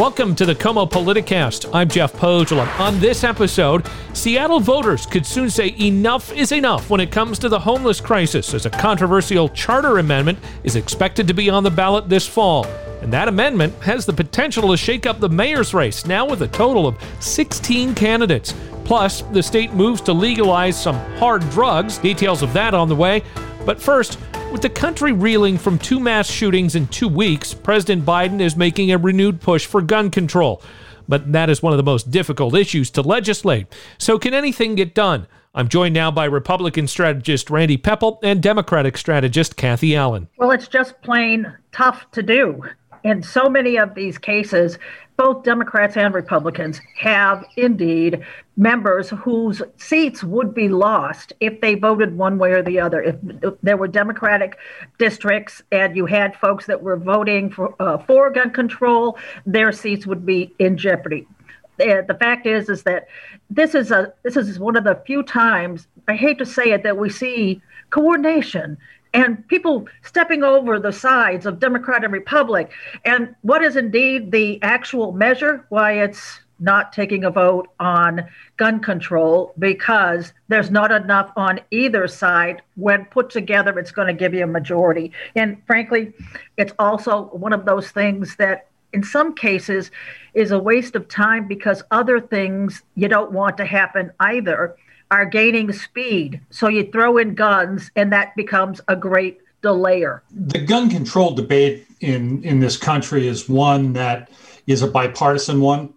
Welcome to the KOMO Politicast. I'm Jeff Pohjola. On this episode, Seattle voters could soon say enough is enough when it comes to the homeless crisis, as a controversial charter amendment is expected to be on the ballot this fall. And that amendment has the potential to shake up the mayor's race, now with a total of 16 candidates. Plus, the state moves to legalize some hard drugs. Details of that on the way. But first, with the country reeling from two mass shootings in two weeks, President Biden is making a renewed push for gun control. But that is one of the most difficult issues to legislate. So, can anything get done? I'm joined now by Republican strategist Randy Pepple and Democratic strategist Cathy Allen. Well, it's just plain tough to do. In so many of these cases, both Democrats and Republicans have indeed members whose seats would be lost if they voted one way or the other. If, if there were Democratic districts and you had folks that were voting for, uh, for gun control, their seats would be in jeopardy. The fact is, is that this is a this is one of the few times I hate to say it that we see coordination and people stepping over the sides of Democrat and Republic. And what is indeed the actual measure? Why it's not taking a vote on gun control because there's not enough on either side. When put together, it's going to give you a majority. And frankly, it's also one of those things that in some cases is a waste of time because other things you don't want to happen either are gaining speed. So you throw in guns, and that becomes a great delayer. The gun control debate in, in this country is one that is a bipartisan one.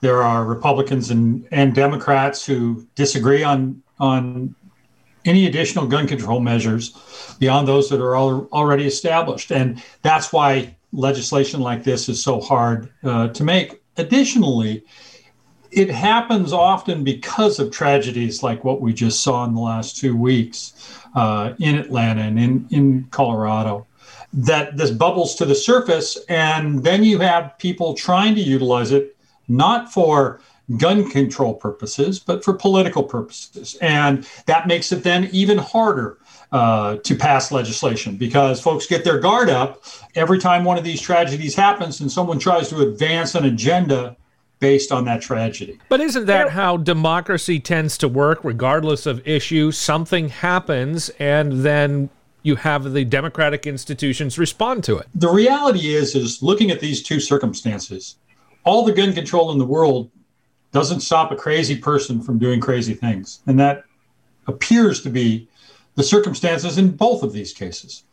There are Republicans and, and Democrats who disagree on, on any additional gun control measures beyond those that are al- already established. And that's why legislation like this is so hard uh, to make. Additionally, it happens often because of tragedies like what we just saw in the last two weeks uh, in Atlanta and in, in Colorado. That this bubbles to the surface, and then you have people trying to utilize it not for gun control purposes, but for political purposes. And that makes it then even harder uh, to pass legislation because folks get their guard up every time one of these tragedies happens and someone tries to advance an agenda based on that tragedy. But isn't that how democracy tends to work, regardless of issue? Something happens, and then you have the democratic institutions respond to it. The reality is, is looking at these two circumstances, all the gun control in the world doesn't stop a crazy person from doing crazy things, and that appears to be the circumstances in both of these cases.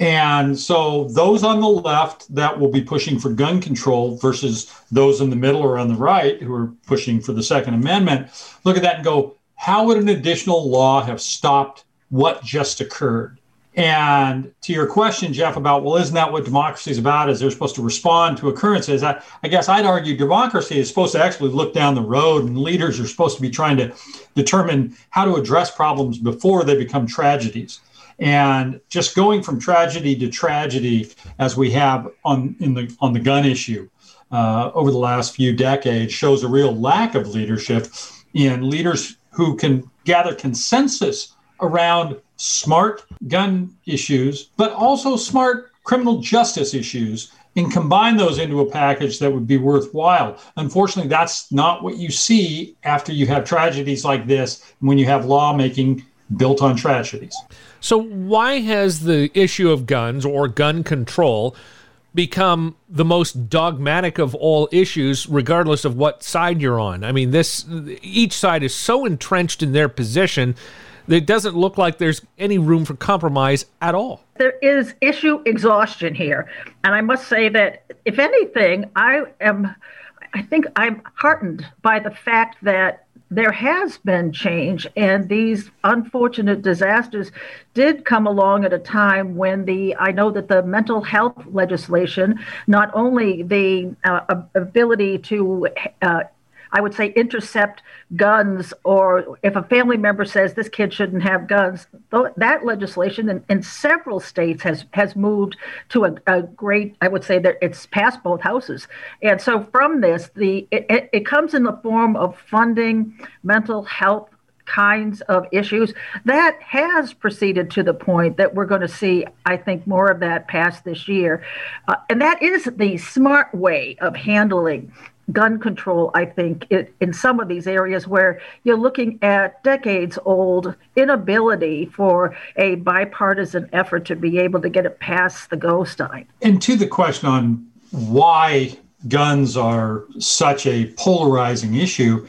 And so those on the left that will be pushing for gun control versus those in the middle or on the right who are pushing for the Second Amendment look at that and go, how would an additional law have stopped what just occurred? And to your question, Jeff, about, well, isn't that what democracy is about? Is they're supposed to respond to occurrences? I, I guess I'd argue democracy is supposed to actually look down the road, and leaders are supposed to be trying to determine how to address problems before they become tragedies and just going from tragedy to tragedy as we have on in the on the gun issue uh, over the last few decades shows a real lack of leadership in leaders who can gather consensus around smart gun issues, but also smart criminal justice issues and combine those into a package that would be worthwhile. Unfortunately, that's not what you see after you have tragedies like this when you have lawmaking built on tragedies. So, why has the issue of guns or gun control become the most dogmatic of all issues, regardless of what side you're on? I mean, this each side is so entrenched in their position that it doesn't look like there's any room for compromise at all. There is issue exhaustion here, and I must say that if anything, I am. I think I'm heartened by the fact that there has been change, and these unfortunate disasters did come along at a time when the I know that the mental health legislation, not only the uh, ability to uh, I would say intercept guns, or if a family member says this kid shouldn't have guns, that legislation in, in several states has has moved to a, a, great. I would say that it's passed both houses, and so from this, the it, it comes in the form of funding mental health kinds of issues, that has proceeded to the point that we're going to see, I think, more of that pass this year. Uh, and that is the smart way of handling gun control, I think, it, in some of these areas where you're looking at decades old inability for a bipartisan effort to be able to get it past the go line. And to the question on why guns are such a polarizing issue,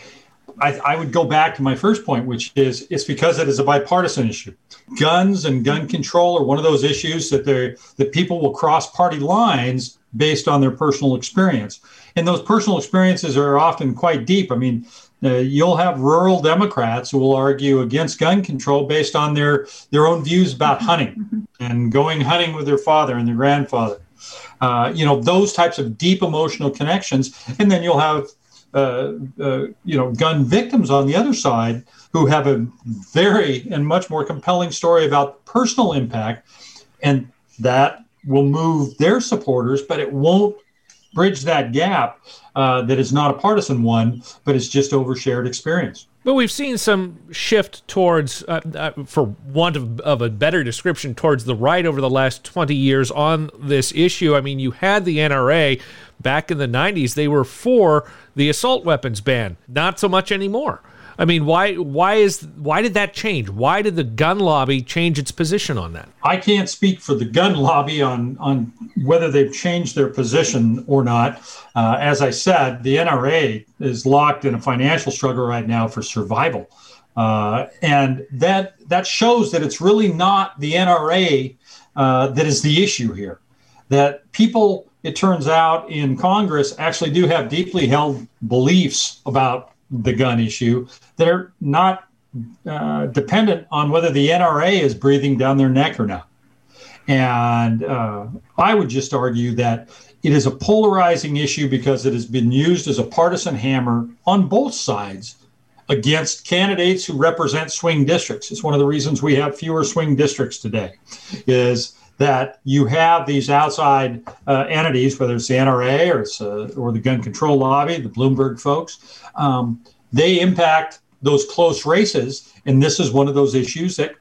I, I, would go back to my first point, which is it's because it is a bipartisan issue. Guns and gun control are one of those issues that that people will cross party lines based on their personal experience, and those personal experiences are often quite deep. I mean, uh, you'll have rural Democrats who will argue against gun control based on their their own views about hunting and going hunting with their father and their grandfather. Uh, you know those types of deep emotional connections, and then you'll have uh, uh, you know, gun victims on the other side who have a very and much more compelling story about personal impact, and that will move their supporters, but it won't bridge that gap uh, that is not a partisan one, but it's just over shared experience. But we've seen some shift towards, uh, uh, for want of, of, a better description, towards the right over the last 20 years on this issue. I mean, you had the NRA back in the 90s, they were for the assault weapons ban, not so much anymore. I mean, why why is why did that change? Why did the gun lobby change its position on that? I can't speak for the gun lobby on on whether they've changed their position or not. Uh, as I said, the NRA is locked in a financial struggle right now for survival, uh, and that that shows that it's really not the NRA uh, that is the issue here. That people, it turns out, in Congress actually do have deeply held beliefs about the gun issue. They're not uh, dependent on whether the NRA is breathing down their neck or not. And uh, I would just argue that it is a polarizing issue because it has been used as a partisan hammer on both sides against candidates who represent swing districts. It's one of the reasons we have fewer swing districts today, is that you have these outside uh, entities, whether it's the NRA or, it's, uh, or the gun control lobby, the Bloomberg folks, um, they impact those close races. And this is one of those issues that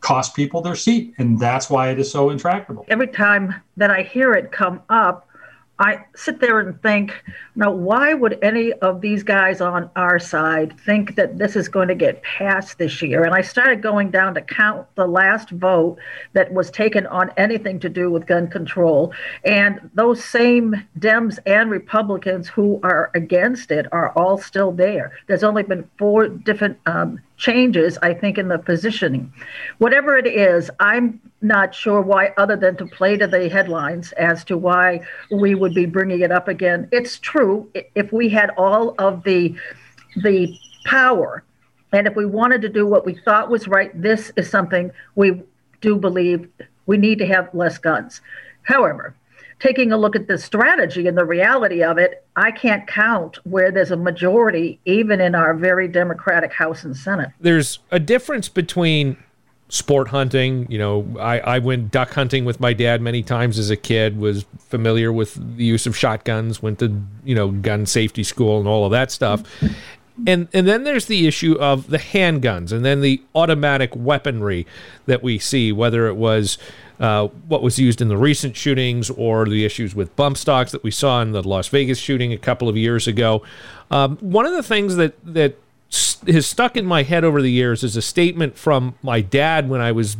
cost people their seat. And that's why it is so intractable. Every time that I hear it come up, I sit there and think, now, why would any of these guys on our side think that this is going to get passed this year? And I started going down to count the last vote that was taken on anything to do with gun control. And those same Dems and Republicans who are against it are all still there. There's only been four different um, changes, I think, in the positioning. Whatever it is, I'm not sure why, other than to play to the headlines as to why we would be bringing it up again. It's true if we had all of the the power, and if we wanted to do what we thought was right, this is something we do believe we need to have less guns. However, taking a look at the strategy and the reality of it, I can't count where there's a majority, even in our very democratic House and Senate. There's a difference between sport hunting. You know, I, I went duck hunting with my dad many times as a kid, was familiar with the use of shotguns, went to, you know, gun safety school and all of that stuff. And and then there's the issue of the handguns and then the automatic weaponry that we see, whether it was uh, what was used in the recent shootings or the issues with bump stocks that we saw in the Las Vegas shooting a couple of years ago. Um, one of the things that that has stuck in my head over the years is a statement from my dad when I was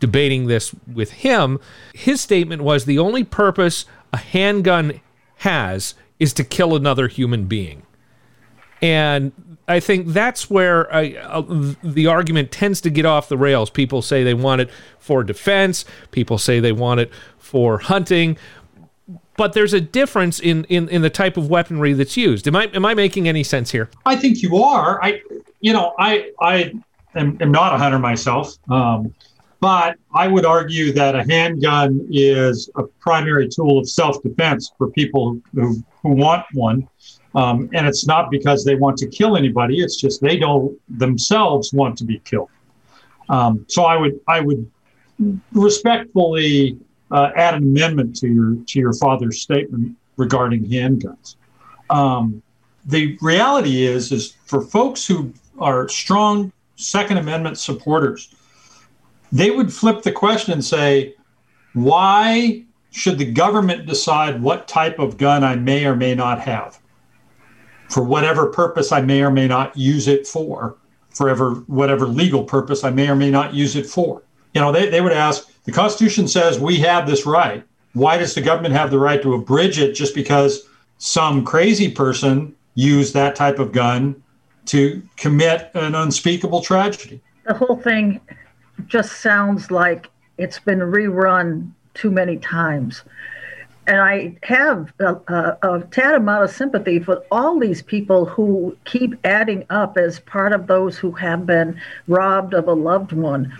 debating this with him. His statement was the only purpose a handgun has is to kill another human being. And I think that's where I, uh, the argument tends to get off the rails. People say they want it for defense, people say they want it for hunting, but there's a difference in, in, in the type of weaponry that's used. Am I am I making any sense here? I think you are. I you know I I am, am not a hunter myself, um, but I would argue that a handgun is a primary tool of self defense for people who, who want one. Um, and it's not because they want to kill anybody; it's just they don't themselves want to be killed. Um, so I would I would respectfully uh, add an amendment to your to your father's statement regarding handguns. Um, the reality is is for folks who are strong Second Amendment supporters, they would flip the question and say, why should the government decide what type of gun I may or may not have? For whatever purpose I may or may not use it for, for ever, whatever legal purpose I may or may not use it for. You know, they, they would ask, the Constitution says we have this right. Why does the government have the right to abridge it just because some crazy person used that type of gun to commit an unspeakable tragedy? The whole thing just sounds like it's been rerun too many times. And I have a, a, a, tad amount of sympathy for all these people who keep adding up as part of those who have been robbed of a loved one.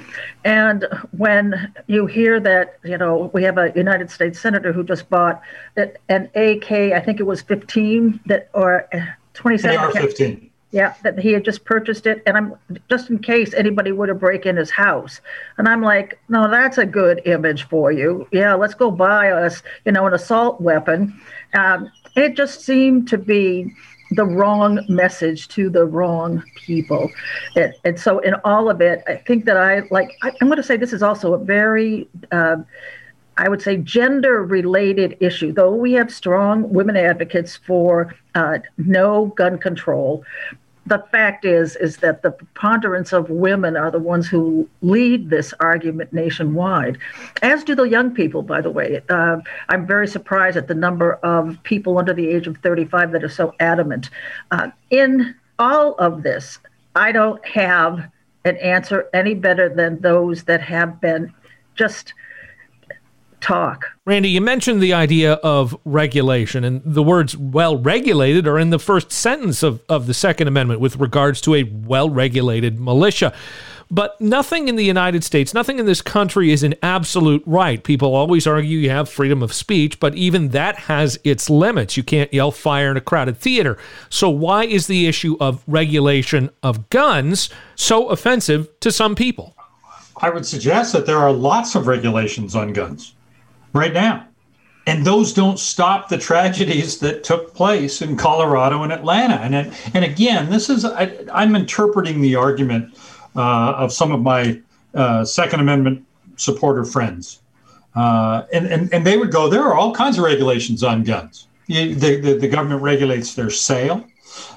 And when you hear that, you know, we have a United States senator who just bought an AK, I think it was 15 that or uh, 27. AR 15 yeah, that he had just purchased it, and I'm just in case anybody were to break in his house. And I'm like, no, that's a good image for you. Yeah, let's go buy us, you know, an assault weapon. Um, it just seemed to be the wrong message to the wrong people. It, and so, in all of it, I think that I like. I, am going to say this is also a very uh, I would say, gender related issue. Though we have strong women advocates for uh, no gun control, the fact is is that the preponderance of women are the ones who lead this argument nationwide, as do the young people. By the way, uh, I'm very surprised at the number of people under the age of 35 that are so adamant. Uh, in all of this, I don't have an answer any better than those that have been just talk. Randy, you mentioned the idea of regulation, and the words well regulated are in the first sentence of, of the Second Amendment with regards to a well regulated militia. But nothing in the United States, nothing in this country is an absolute right. People always argue you have freedom of speech, but even that has its limits. You can't yell fire in a crowded theater. So, why is the issue of regulation of guns so offensive to some people? I would suggest that there are lots of regulations on guns right now. And those don't stop the tragedies that took place in Colorado and Atlanta. And and again, this is I, am interpreting the argument uh, of some of my uh, Second Amendment supporter friends, uh, and, and and they would go, there are all kinds of regulations on guns. the, the, the government regulates their sale.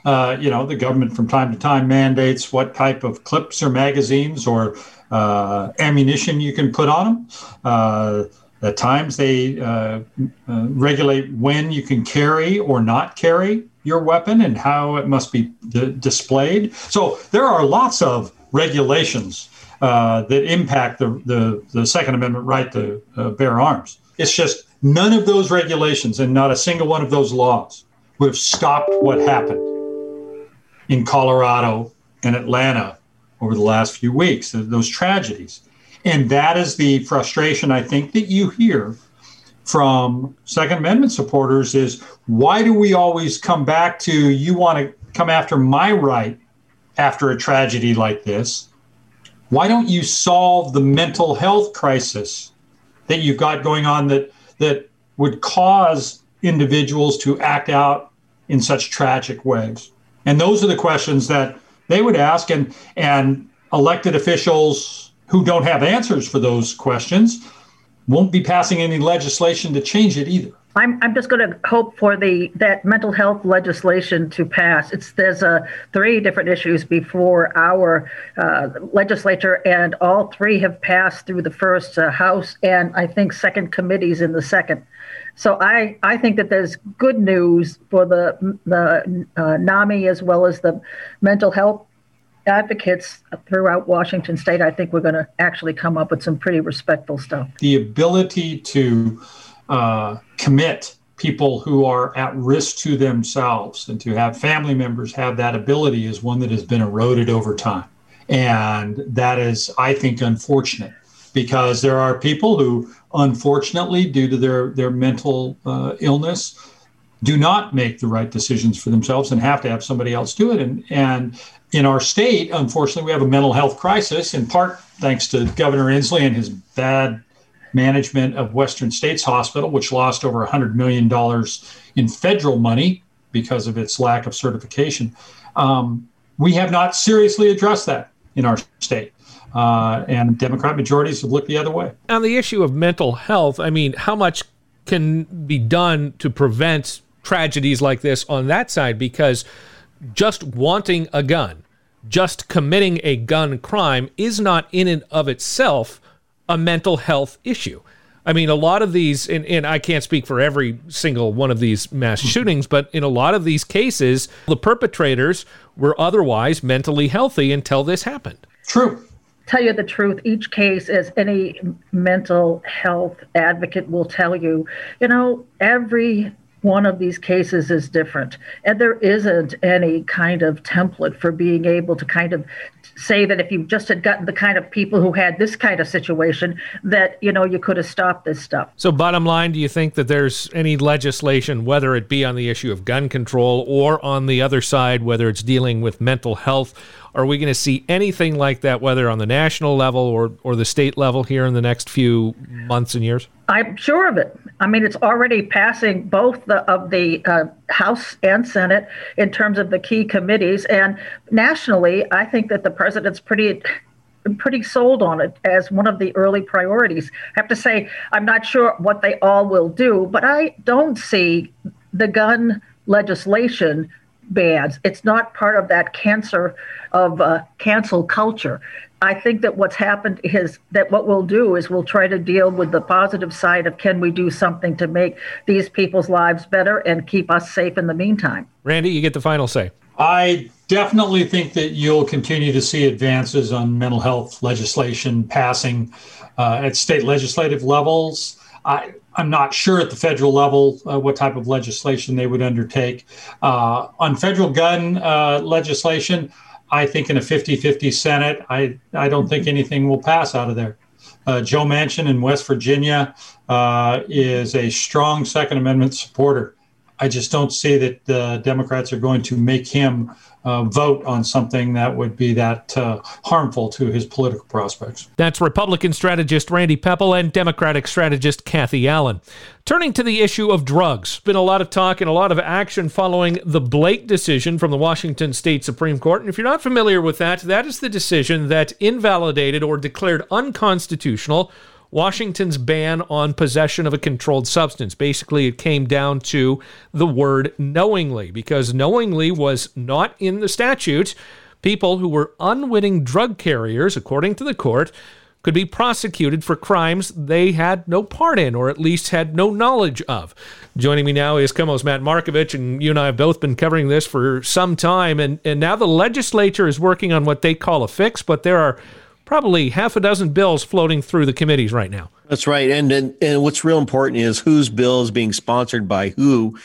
Uh, you know, the government from time to time mandates what type of clips or magazines or uh, ammunition you can put on them. Uh, at times, they uh, uh, regulate when you can carry or not carry your weapon and how it must be d- displayed. So there are lots of regulations uh, that impact the, the, the, Second Amendment right to uh, bear arms. It's just none of those regulations and not a single one of those laws would have stopped what happened in Colorado and Atlanta over the last few weeks, those tragedies. And that is the frustration I think that you hear from Second Amendment supporters is why do we always come back to you want to come after my right after a tragedy like this? Why don't you solve the mental health crisis that you've got going on that that would cause individuals to act out in such tragic ways? And those are the questions that they would ask and and elected officials who don't have answers for those questions won't be passing any legislation to change it either. I'm, I'm just going to hope for the that mental health legislation to pass. It's there's uh, three different issues before our uh, legislature, and all three have passed through the first uh, House and I think second committees in the second. So I, I think that there's good news for the the uh, NAMI as well as the mental health advocates throughout Washington state, I think we're going to actually come up with some pretty respectful stuff. The ability to uh, commit people who are at risk to themselves and to have family members have that ability is one that has been eroded over time. And that is, I think, unfortunate because there are people who, unfortunately, due to their, their mental uh, illness, do not make the right decisions for themselves and have to have somebody else do it. And, and in our state, unfortunately, we have a mental health crisis, in part thanks to Governor Inslee and his bad management of Western States Hospital, which lost over $100 million in federal money because of its lack of certification. Um, we have not seriously addressed that. in our state. Uh, and Democrat majorities have looked the other way. On the issue of mental health, I mean, how much can be done to prevent tragedies like this on that side? Because just wanting a gun, just committing a gun crime is not in and of itself a mental health issue. I mean, a lot of these, and, and, I can't speak for every single one of these mass mm-hmm. shootings, but in a lot of these cases, the perpetrators were otherwise mentally healthy until this happened. True. Tell you the truth, each case, as any mental health advocate will tell you, you know, every one of these cases is different. And there isn't any kind of template for being able to kind of say that if you just had gotten the kind of people who had this kind of situation, that, you know, you could have stopped this stuff. So, bottom line, do you think that there's any legislation, whether it be on the issue of gun control or on the other side, whether it's dealing with mental health? Are we going to see anything like that, whether on the national level or, or the state level here in the next few months and years? I'm sure of it. I mean, it's already passing both the, of the uh, House and Senate in terms of the key committees, and nationally, I think that the president's pretty pretty sold on it as one of the early priorities. I have to say, I'm not sure what they all will do, but I don't see the gun legislation bans. It's not part of that cancer of uh, cancel culture. I think that what's happened is that what we'll do is we'll try to deal with the positive side of can we do something to make these people's lives better and keep us safe in the meantime. Randy, you get the final say. I definitely think that you'll continue to see advances on mental health legislation passing uh, at state legislative levels. I, am not sure at the federal level uh, what type of legislation they would undertake. Uh, on federal gun uh, legislation, I think in a 50 50 Senate, I, I don't think anything will pass out of there. Uh, Joe Manchin in West Virginia uh, is a strong Second Amendment supporter. I just don't see that the Democrats are going to make him uh, vote on something that would be that uh, harmful to his political prospects. That's Republican strategist Randy Pepple and Democratic strategist Cathy Allen. Turning to the issue of drugs, been a lot of talk and a lot of action following the Blake decision from the Washington State Supreme Court. And if you're not familiar with that, that is the decision that invalidated or declared unconstitutional Washington's ban on possession of a controlled substance. Basically, it came down to the word knowingly, because knowingly was not in the statute. People who were unwitting drug carriers, according to the court, could be prosecuted for crimes they had no part in, or at least had no knowledge of. Joining me now is KOMO's Matt Markovich, and you and I have both been covering this for some time. And, and now the legislature is working on what they call a fix, but there are probably half a dozen bills floating through the committees right now. That's right. And, and, and what's real important is whose bill is being sponsored by who,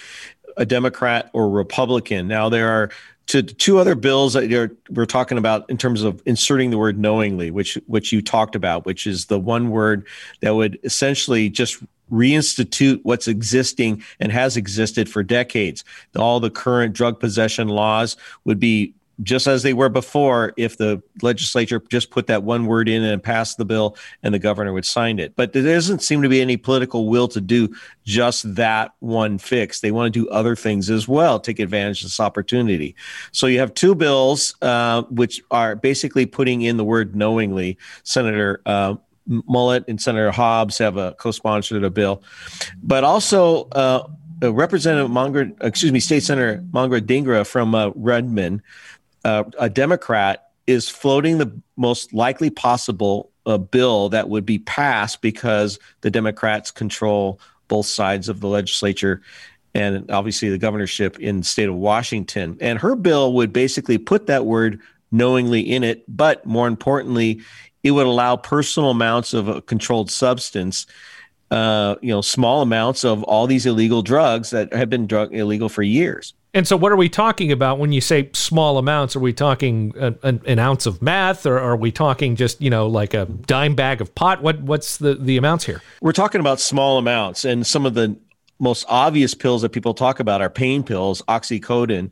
a Democrat or Republican. Now, there are to two other bills that we're talking about in terms of inserting the word knowingly, which which you talked about, which is the one word that would essentially just reinstitute what's existing and has existed for decades. All the current drug possession laws would be just as they were before if the legislature just put that one word in and passed the bill and the governor would sign it. But there doesn't seem to be any political will to do just that one fix. They want to do other things as well, take advantage of this opportunity. So you have two bills uh, which are basically putting in the word knowingly. Senator uh, Mullet and Senator Hobbs have a co-sponsored a bill, but also uh, Representative Manka, excuse me, State Senator Manka Dhingra from uh, Redmond uh, a Democrat is floating the most likely possible uh, bill that would be passed because the Democrats control both sides of the legislature and obviously the governorship in the state of Washington. And her bill would basically put that word knowingly in it, but more importantly, it would allow personal amounts of a controlled substance uh, you know, small amounts of all these illegal drugs that have been drug illegal for years. And so, what are we talking about when you say small amounts? Are we talking an, an, ounce of meth, or are we talking just you know like a dime bag of pot? What what's the the amounts here? We're talking about small amounts, and some of the most obvious pills that people talk about are pain pills, oxycodone,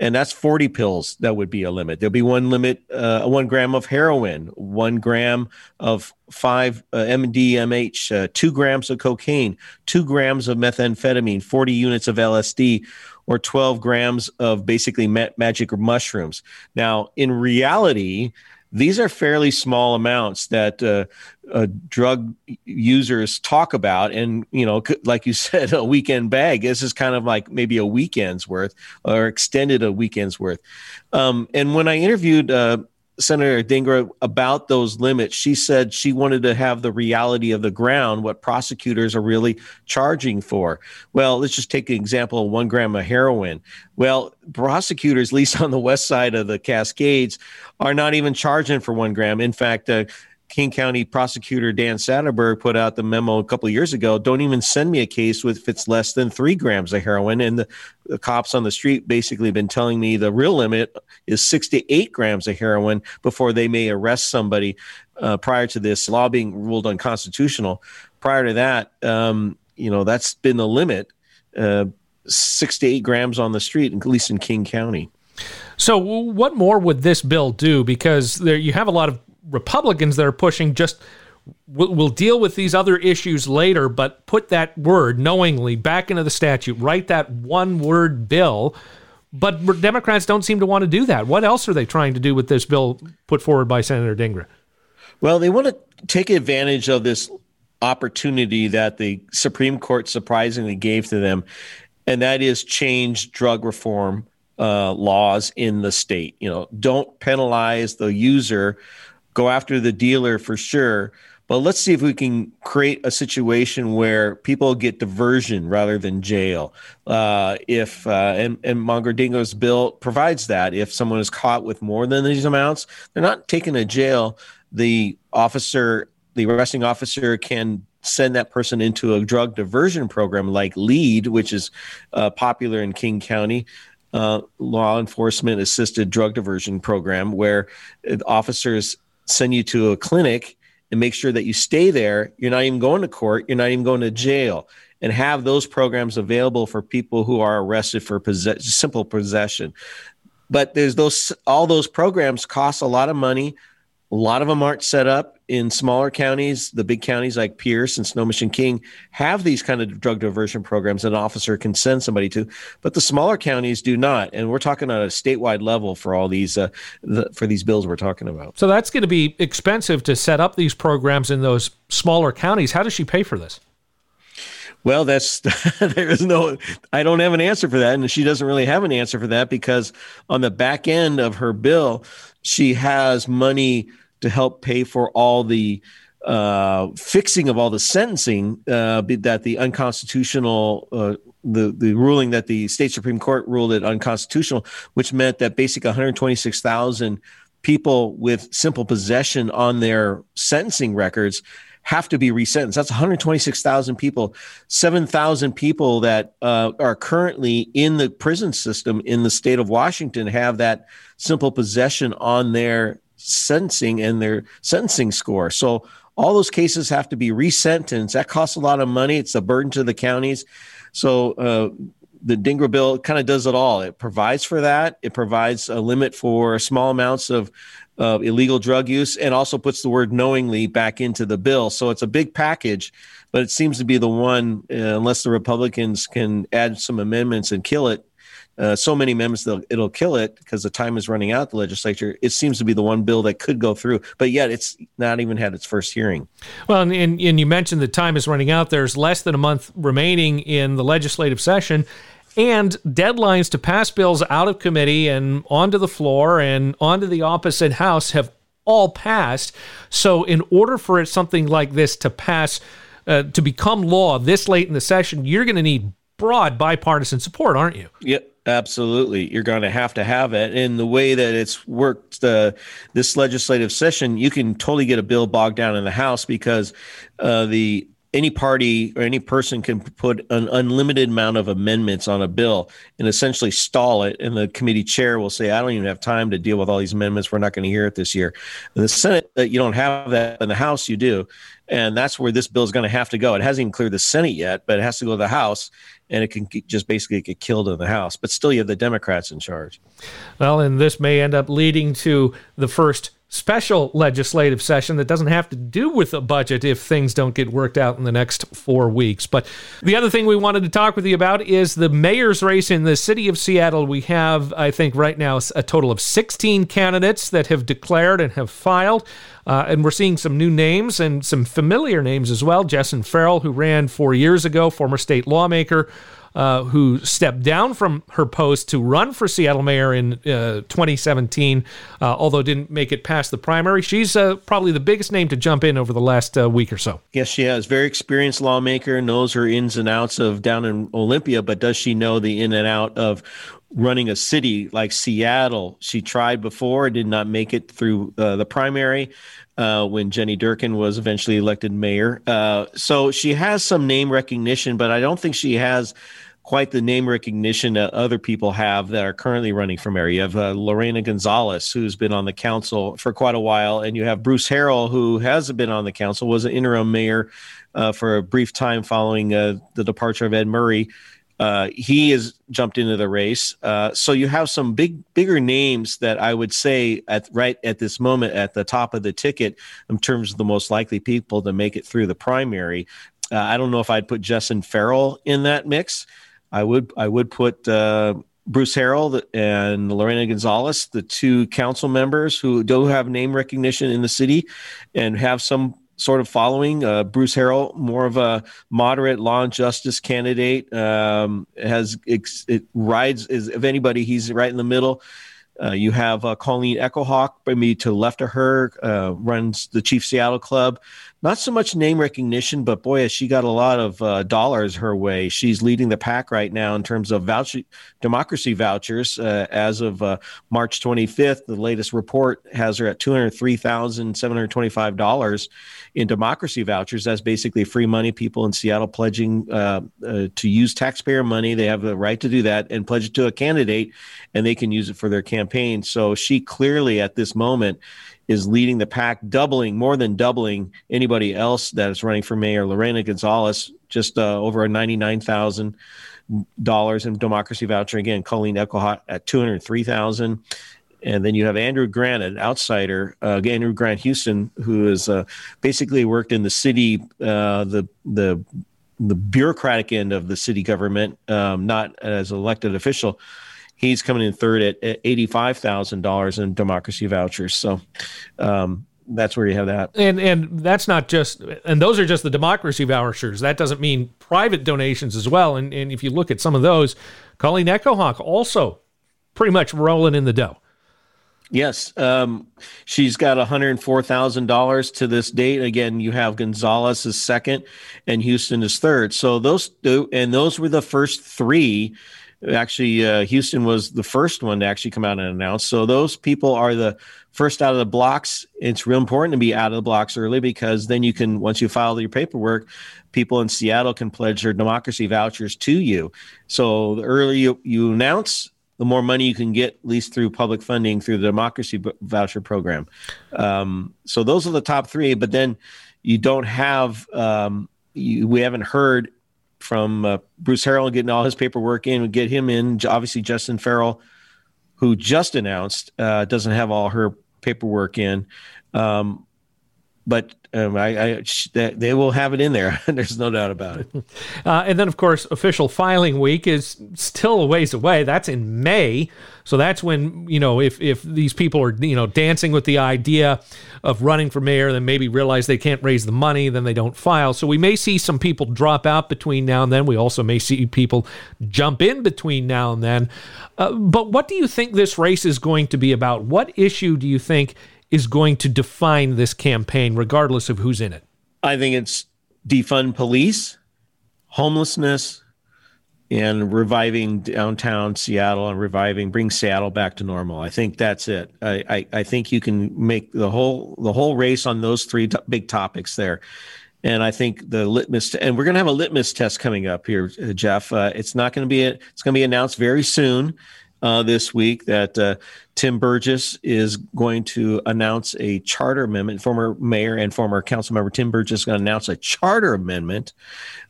and that's 40 pills that would be a limit there'll be one limit uh, one gram of heroin one gram of 5 uh, mdmh uh, 2 grams of cocaine 2 grams of methamphetamine 40 units of lsd or 12 grams of basically ma- magic mushrooms. Now, in reality, these are fairly small amounts that uh, uh, drug users talk about. And, you know, like you said, a weekend bag, this is kind of like maybe a weekend's worth or extended a weekend's worth. Um, and when I interviewed uh, Senator Dhingra about those limits, she said she wanted to have the reality of the ground, what prosecutors are really charging for. Well, let's just take an example of one gram of heroin. Well, prosecutors, at least on the west side of the Cascades, are not even charging for one gram. In fact, uh, King County prosecutor Dan Satterberg put out the memo a couple years ago. Don't even send me a case with if it's less than three grams of heroin. And the, the cops on the street basically been telling me the real limit is six to eight grams of heroin before they may arrest somebody. Uh, prior to this law being ruled unconstitutional, prior to that, um, you know that's been the limit. Uh, six to eight grams on the street, at least in King County. So, what more would this bill do? Because there, you have a lot of Republicans that are pushing just we'll, we'll, deal with these other issues later, but put that word knowingly back into the statute, write that one word bill. But Democrats don't seem to want to do that. What else are they trying to do with this bill put forward by Senator Dhingra? Well, they want to take advantage of this opportunity that the Supreme Court surprisingly gave to them, and that is change drug reform uh, laws in the state. You know, don't penalize the user go after the dealer for sure. But let's see if we can create a situation where people get diversion rather than jail. Uh, if uh, and, and Manka Dhingra's bill provides that if someone is caught with more than these amounts, they're not taken to jail. The officer, the arresting officer, can send that person into a drug diversion program like LEAD, which is uh, popular in King County. Uh, law enforcement assisted drug diversion program where officers send you to a clinic and make sure that you stay there. You're not even going to court. You're not even going to jail and have those programs available for people who are arrested for possess- simple possession. But there's those, all those programs cost a lot of money. A lot of them aren't set up in smaller counties. The big counties like Pierce and Snohomish King have these kind of drug diversion programs that an officer can send somebody to, but the smaller counties do not. And we're talking on a statewide level for all these uh, the, for these bills we're talking about. So that's going to be expensive to set up these programs in those smaller counties. How does she pay for this? Well, that's there is no. I don't have an answer for that, and she doesn't really have an answer for that because on the back end of her bill, she has money to help pay for all the uh, fixing of all the sentencing uh, that the unconstitutional uh, the the ruling that the state supreme court ruled it unconstitutional, which meant that basically 126,000 people with simple possession on their sentencing records have to be resentenced. That's 126,000 people, 7,000 people that uh, are currently in the prison system in the state of Washington have that simple possession on their sentencing and their sentencing score. So all those cases have to be resentenced. That costs a lot of money. It's a burden to the counties. So uh, the Dhingra bill kind of does it all. It provides for that. It provides a limit for small amounts of uh, illegal drug use and also puts the word knowingly back into the bill. So it's a big package, but it seems to be the one, uh, unless the Republicans can add some amendments and kill it, uh, so many amendments that it'll kill it because the time is running out. The legislature. It seems to be the one bill that could go through, but yet it's not even had its first hearing. Well, and, and, and you mentioned the time is running out. There's less than a month remaining in the legislative session. And deadlines to pass bills out of committee and onto the floor and onto the opposite house have all passed. So, in order for it, something like this to pass, uh, to become law this late in the session, you're going to need broad bipartisan support, aren't you? Yep. Absolutely, you're going to have to have it. In the way that it's worked, uh, this legislative session, you can totally get a bill bogged down in the House because uh, the any party or any person can put an unlimited amount of amendments on a bill and essentially stall it. And the committee chair will say, I don't even have time to deal with all these amendments. We're not going to hear it this year. In the Senate, uh, you don't have that. In the House, you do. And that's where this bill is going to have to go. It hasn't even cleared the Senate yet, but it has to go to the House and it can just basically get killed in the House. But still, you have the Democrats in charge. Well, and this may end up leading to the first special legislative session that doesn't have to do with a budget if things don't get worked out in the next four weeks. But the other thing we wanted to talk with you about is the mayor's race in the city of Seattle. We have, I think, right now a total of 16 candidates that have declared and have filed. Uh, and we're seeing some new names and some familiar names as well. Jessyn Farrell, who ran four years ago, former state lawmaker uh, who stepped down from her post to run for Seattle mayor in uh, 2017, uh, although didn't make it past the primary. She's uh, probably the biggest name to jump in over the last uh, week or so. Yes, she has. Very experienced lawmaker, knows her ins and outs of down in Olympia, but does she know the in and out of running a city like Seattle. She tried before, did not make it through uh, the primary uh, when Jenny Durkan was eventually elected mayor. Uh, so she has some name recognition, but I don't think she has quite the name recognition that other people have that are currently running for mayor. You have uh, Lorena Gonzalez, who's been on the council for quite a while, and you have Bruce Harrell, who hasn't been on the council, was an interim mayor uh, for a brief time following uh, the departure of Ed Murray. Uh, he has jumped into the race. Uh, so you have some big, bigger names that I would say at right at this moment at the top of the ticket in terms of the most likely people to make it through the primary. Uh, I don't know if I'd put Jessyn Farrell in that mix. I would I would put uh, Bruce Harrell and Lorena Gonzalez, the two council members who do have name recognition in the city and have some sort of following. Uh, Bruce Harrell, more of a moderate law and justice candidate, um, has it rides is if anybody, he's right in the middle. Uh, you have uh, Colleen Echohawk, maybe to the left of her, uh, runs the Chief Seattle Club not so much name recognition, but boy, has she got a lot of uh, dollars her way. She's leading the pack right now in terms of voucher, democracy vouchers. Uh, as of uh, March 25th, the latest report has her at $203,725 in democracy vouchers. That's basically free money. People in Seattle pledging uh, uh, to use taxpayer money. They have the right to do that and pledge it to a candidate, and they can use it for their campaign. So she clearly, at this moment, is leading the pack, doubling more than doubling anybody else that is running for mayor. Lorena Gonzalez just uh, over a ninety-nine thousand dollars in democracy voucher. Again, Colleen Echohawk at two hundred three thousand. And then you have Andrew Grant, an outsider, uh, Andrew Grant Houston, who has uh, basically worked in the city, uh, the the the bureaucratic end of the city government, um, not as elected official He's coming in third at, at eighty-five thousand dollars in democracy vouchers. So um, that's where you have that. And and that's not just and those are just the democracy vouchers. That doesn't mean private donations as well. And and if you look at some of those, Colleen Echohawk also pretty much rolling in the dough. Yes, um, she's got one hundred four thousand dollars to this date. Again, you have Gonzalez is second, and Houston is third. So those two, and those were the first three Actually, uh, Houston was the first one to actually come out and announce. So those people are the first out of the blocks. It's real important to be out of the blocks early because then you can, once you file your paperwork, people in Seattle can pledge their democracy vouchers to you. So the earlier you, you announce, the more money you can get, at least through public funding through the democracy voucher program. Um, so those are the top three. But then you don't have, um, you, we haven't heard from uh, Bruce Harrell getting all his paperwork in, and get him in. Obviously, Jessyn Farrell, who just announced, uh, doesn't have all her paperwork in. Um, but um, I, I they will have it in there. There's no doubt about it. Uh, and then, of course, official filing week is still a ways away. That's in May, so that's when you know if if these people are you know dancing with the idea of running for mayor, then maybe realize they can't raise the money, then they don't file. So we may see some people drop out between now and then. We also may see people jump in between now and then. Uh, but what do you think this race is going to be about? What issue do you think? Is going to define this campaign, regardless of who's in it? I think it's defund police, homelessness, and reviving downtown Seattle and reviving bring Seattle back to normal. I think that's it. I, I, I think you can make the whole the whole race on those three t- big topics there. And I think the litmus, and we're going to have a litmus test coming up here, Jeff. Uh, it's not going to be, a, it's going to be announced very soon uh, this week that uh, Tim Burgess is going to announce a charter amendment. Former mayor and former council member Tim Burgess is going to announce a charter amendment.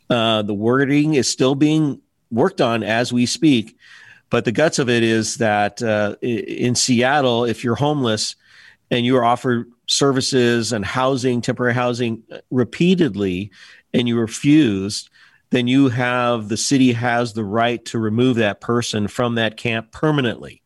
Uh, the wording is still being worked on as we speak, but the guts of it is that uh, in Seattle, if you're homeless, and you are offered services and housing, temporary housing repeatedly, and you refused, then you have the city has the right to remove that person from that camp permanently.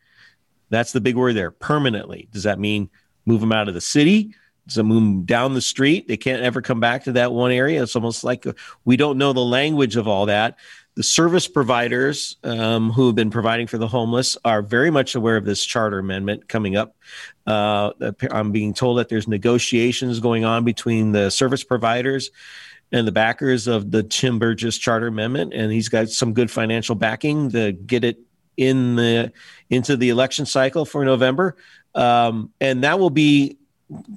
That's the big word there permanently. Does that mean move them out of the city? Does it move them down the street? They can't ever come back to that one area. It's almost like we don't know the language of all that. The service providers um, who have been providing for the homeless are very much aware of this charter amendment coming up. Uh, I'm being told that there's negotiations going on between the service providers and the backers of the Tim Burgess Charter Amendment, and he's got some good financial backing to get it in the into the election cycle for November, um, and that will be,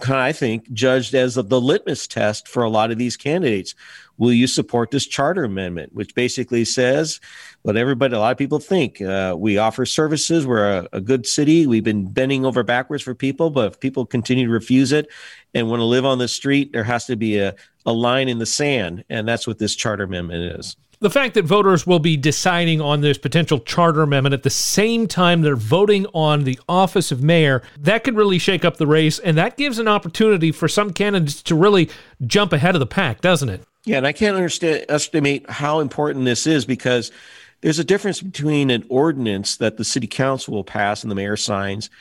I think, judged as the litmus test for a lot of these candidates will you support this charter amendment, which basically says what everybody, a lot of people think. Uh, we offer services. We're a, a, good city. We've been bending over backwards for people, but if people continue to refuse it and want to live on the street, there has to be a, a line in the sand. And that's what this charter amendment is. The fact that voters will be deciding on this potential charter amendment at the same time they're voting on the office of mayor, that could really shake up the race. And that gives an opportunity for some candidates to really jump ahead of the pack, doesn't it? Yeah, and I can't understand estimate how important this is because there's a difference between an ordinance that the city council will pass and the mayor signs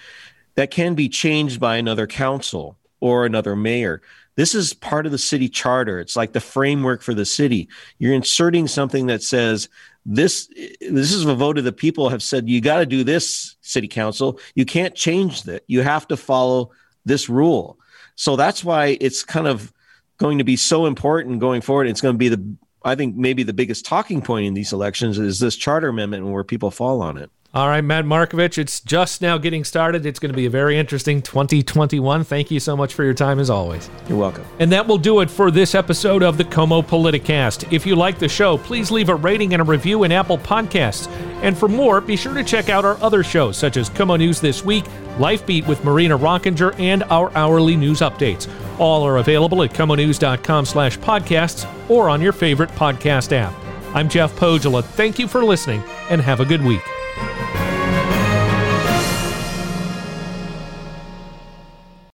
that can be changed by another council or another mayor. This is part of the city charter. It's like the framework for the city. You're inserting something that says this this is a vote of the people have said you got to do this city council. You can't change that. You have to follow this rule. So that's why it's kind of going to be so important going forward. It's going to be the, I think, maybe the biggest talking point in these elections is this charter amendment and where people fall on it. All right, Matt Markovich, it's just now getting started. It's going to be a very interesting 2021. Thank you so much for your time as always. You're welcome. And that will do it for this episode of the KOMO Politicast. If you like the show, please leave a rating and a review in Apple Podcasts. And for more, be sure to check out our other shows such as KOMO News This Week, Life Beat with Marina Rockinger, and our hourly news updates. All are available at komonews.com slash podcasts or on your favorite podcast app. I'm Jeff Pohjola. Thank you for listening and have a good week.